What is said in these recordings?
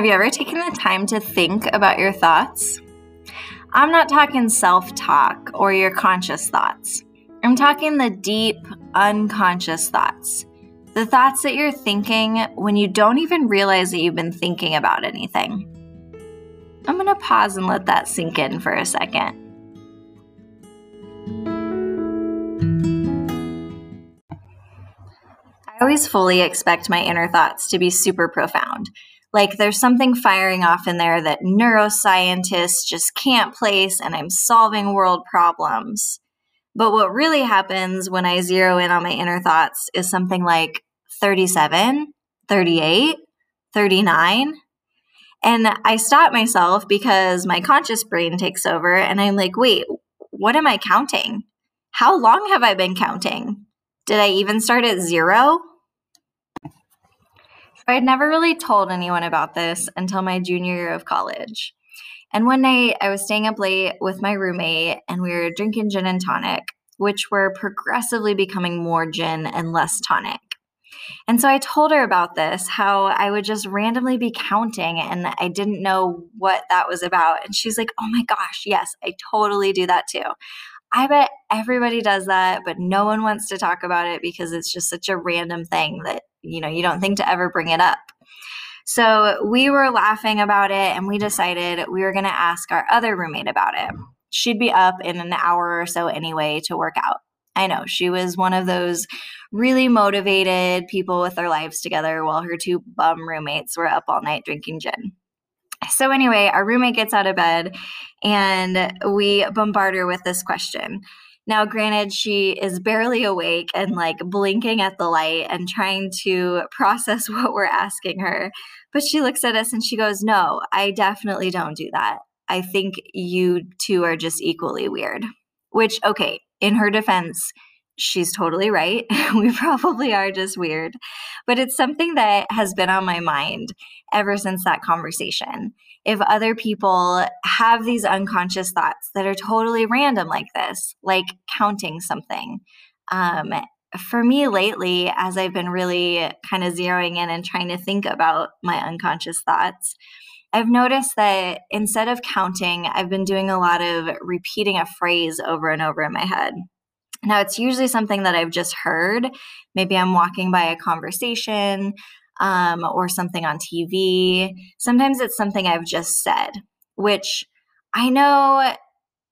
Have you ever taken the time to think about your thoughts? I'm not talking self talk or your conscious thoughts. I'm talking the deep, unconscious thoughts. The thoughts that you're thinking when you don't even realize that you've been thinking about anything. I'm going to pause and let that sink in for a second. I always fully expect my inner thoughts to be super profound like there's something firing off in there that neuroscientists just can't place, and I'm solving world problems. But what really happens when I zero in on my inner thoughts is something like 37, 38, 39. And I stop myself because my conscious brain takes over, and I'm like, wait, what am I counting? How long have I been counting? Did I even start at zero? I had never really told anyone about this until my junior year of college. And one night I was staying up late with my roommate and we were drinking gin and tonic, which were progressively becoming more gin and less tonic. And so I told her about this, how I would just randomly be counting and I didn't know what that was about. And she's like, oh my gosh, yes, I totally do that too. I bet everybody does that, but no one wants to talk about it because it's just such a random thing that, you know, you don't think to ever bring it up. So we were laughing about it and we decided we were going to ask our other roommate about it. She'd be up in an hour or so anyway to work out. I know she was one of those really motivated people with their lives together while her two bum roommates were up all night drinking gin. So, anyway, our roommate gets out of bed and we bombard her with this question. Now, granted, she is barely awake and like blinking at the light and trying to process what we're asking her. But she looks at us and she goes, No, I definitely don't do that. I think you two are just equally weird. Which, okay, in her defense, she's totally right. we probably are just weird. But it's something that has been on my mind ever since that conversation. If other people have these unconscious thoughts that are totally random like this, like counting something, um, for me lately, as I've been really kind of zeroing in and trying to think about my unconscious thoughts, I've noticed that instead of counting, I've been doing a lot of repeating a phrase over and over in my head. Now, it's usually something that I've just heard. Maybe I'm walking by a conversation um, or something on TV. Sometimes it's something I've just said, which I know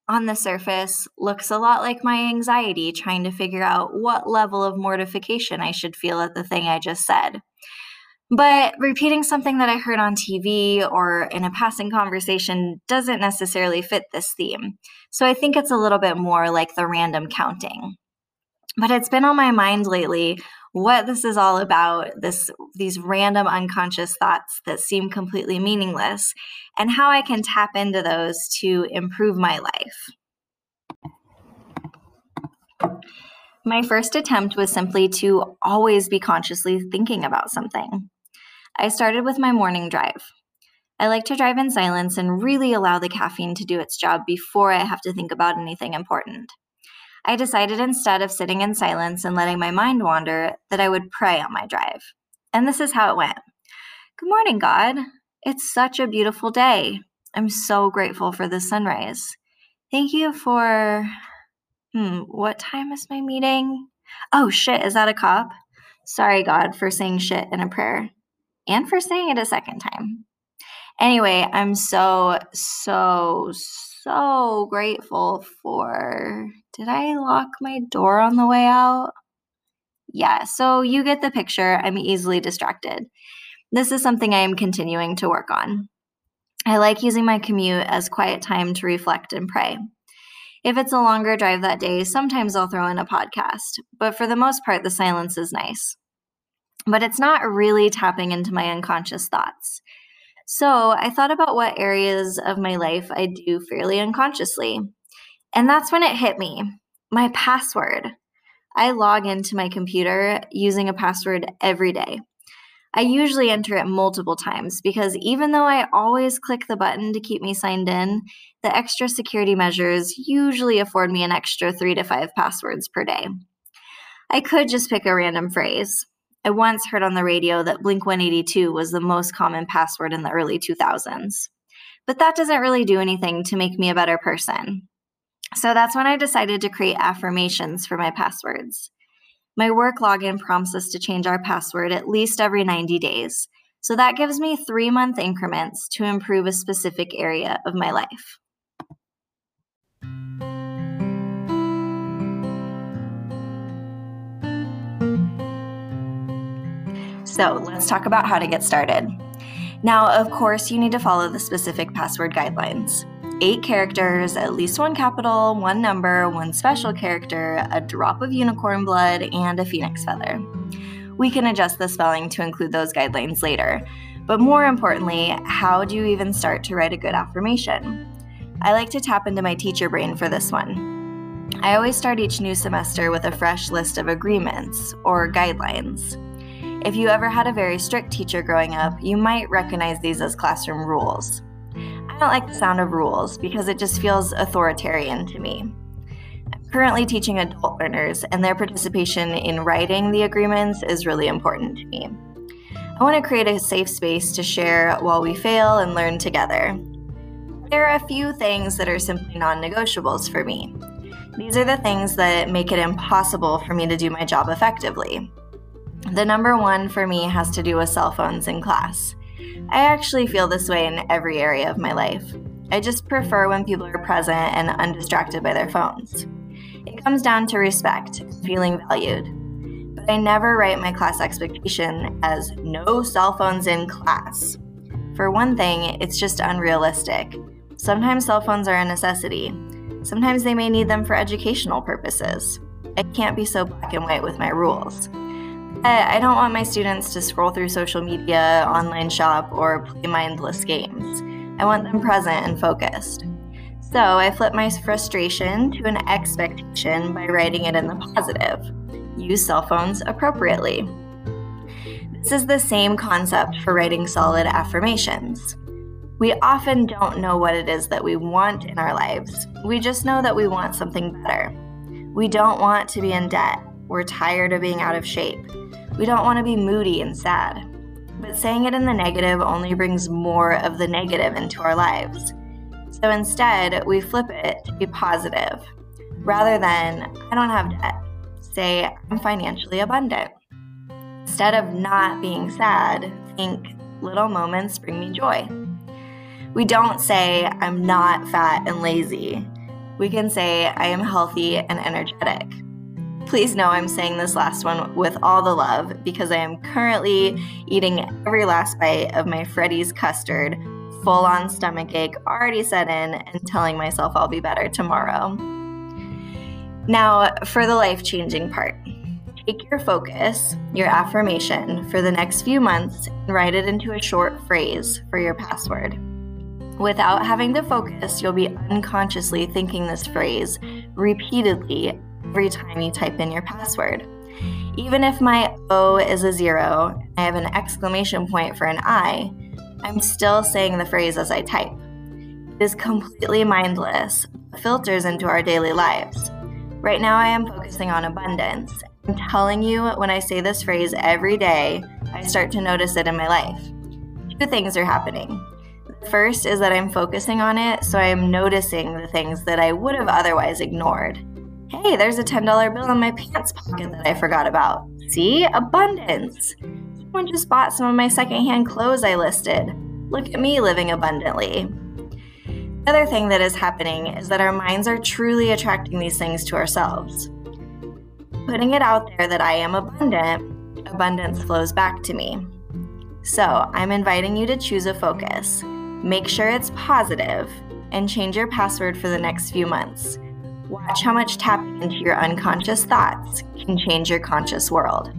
on the surface looks a lot like my anxiety trying to figure out what level of mortification I should feel at the thing I just said. But repeating something that I heard on TV or in a passing conversation doesn't necessarily fit this theme. So I think it's a little bit more like the random counting. But it's been on my mind lately what this is all about this these random unconscious thoughts that seem completely meaningless and how I can tap into those to improve my life. My first attempt was simply to always be consciously thinking about something. I started with my morning drive. I like to drive in silence and really allow the caffeine to do its job before I have to think about anything important. I decided instead of sitting in silence and letting my mind wander that I would pray on my drive. And this is how it went Good morning, God. It's such a beautiful day. I'm so grateful for the sunrise. Thank you for. Hmm, what time is my meeting? Oh, shit, is that a cop? Sorry, God, for saying shit in a prayer and for saying it a second time. Anyway, I'm so, so, so grateful for. Did I lock my door on the way out? Yeah, so you get the picture. I'm easily distracted. This is something I am continuing to work on. I like using my commute as quiet time to reflect and pray. If it's a longer drive that day, sometimes I'll throw in a podcast, but for the most part, the silence is nice but it's not really tapping into my unconscious thoughts. So I thought about what areas of my life I do fairly unconsciously. And that's when it hit me my password. I log into my computer using a password every day. I usually enter it multiple times because even though I always click the button to keep me signed in, the extra security measures usually afford me an extra three to five passwords per day. I could just pick a random phrase, I once heard on the radio that Blink 182 was the most common password in the early 2000s. But that doesn't really do anything to make me a better person. So that's when I decided to create affirmations for my passwords. My work login prompts us to change our password at least every 90 days. So that gives me three month increments to improve a specific area of my life. So let's talk about how to get started. Now, of course, you need to follow the specific password guidelines eight characters, at least one capital, one number, one special character, a drop of unicorn blood, and a phoenix feather. We can adjust the spelling to include those guidelines later. But more importantly, how do you even start to write a good affirmation? I like to tap into my teacher brain for this one. I always start each new semester with a fresh list of agreements or guidelines. If you ever had a very strict teacher growing up, you might recognize these as classroom rules. I don't like the sound of rules because it just feels authoritarian to me. I'm currently teaching adult learners, and their participation in writing the agreements is really important to me. I want to create a safe space to share while we fail and learn together. There are a few things that are simply non negotiables for me. These are the things that make it impossible for me to do my job effectively. The number one for me has to do with cell phones in class. I actually feel this way in every area of my life. I just prefer when people are present and undistracted by their phones. It comes down to respect, feeling valued. But I never write my class expectation as no cell phones in class. For one thing, it's just unrealistic. Sometimes cell phones are a necessity. Sometimes they may need them for educational purposes. I can't be so black and white with my rules. I don't want my students to scroll through social media, online shop, or play mindless games. I want them present and focused. So I flip my frustration to an expectation by writing it in the positive. Use cell phones appropriately. This is the same concept for writing solid affirmations. We often don't know what it is that we want in our lives. We just know that we want something better. We don't want to be in debt. We're tired of being out of shape. We don't want to be moody and sad. But saying it in the negative only brings more of the negative into our lives. So instead, we flip it to be positive. Rather than, I don't have debt, say, I'm financially abundant. Instead of not being sad, think, little moments bring me joy. We don't say, I'm not fat and lazy. We can say, I am healthy and energetic. Please know I'm saying this last one with all the love because I am currently eating every last bite of my Freddy's custard, full on stomach ache already set in, and telling myself I'll be better tomorrow. Now, for the life changing part. Take your focus, your affirmation, for the next few months and write it into a short phrase for your password. Without having to focus, you'll be unconsciously thinking this phrase repeatedly every time you type in your password. Even if my O is a zero, I have an exclamation point for an I, I'm still saying the phrase as I type. It is completely mindless, filters into our daily lives. Right now, I am focusing on abundance. I'm telling you, when I say this phrase every day, I start to notice it in my life. Two things are happening. The first is that I'm focusing on it, so I am noticing the things that I would have otherwise ignored. Hey, there's a $10 bill in my pants pocket that I forgot about. See? Abundance. Someone just bought some of my secondhand clothes I listed. Look at me living abundantly. The other thing that is happening is that our minds are truly attracting these things to ourselves. Putting it out there that I am abundant, abundance flows back to me. So, I'm inviting you to choose a focus. Make sure it's positive and change your password for the next few months. Watch how much tapping into your unconscious thoughts can change your conscious world.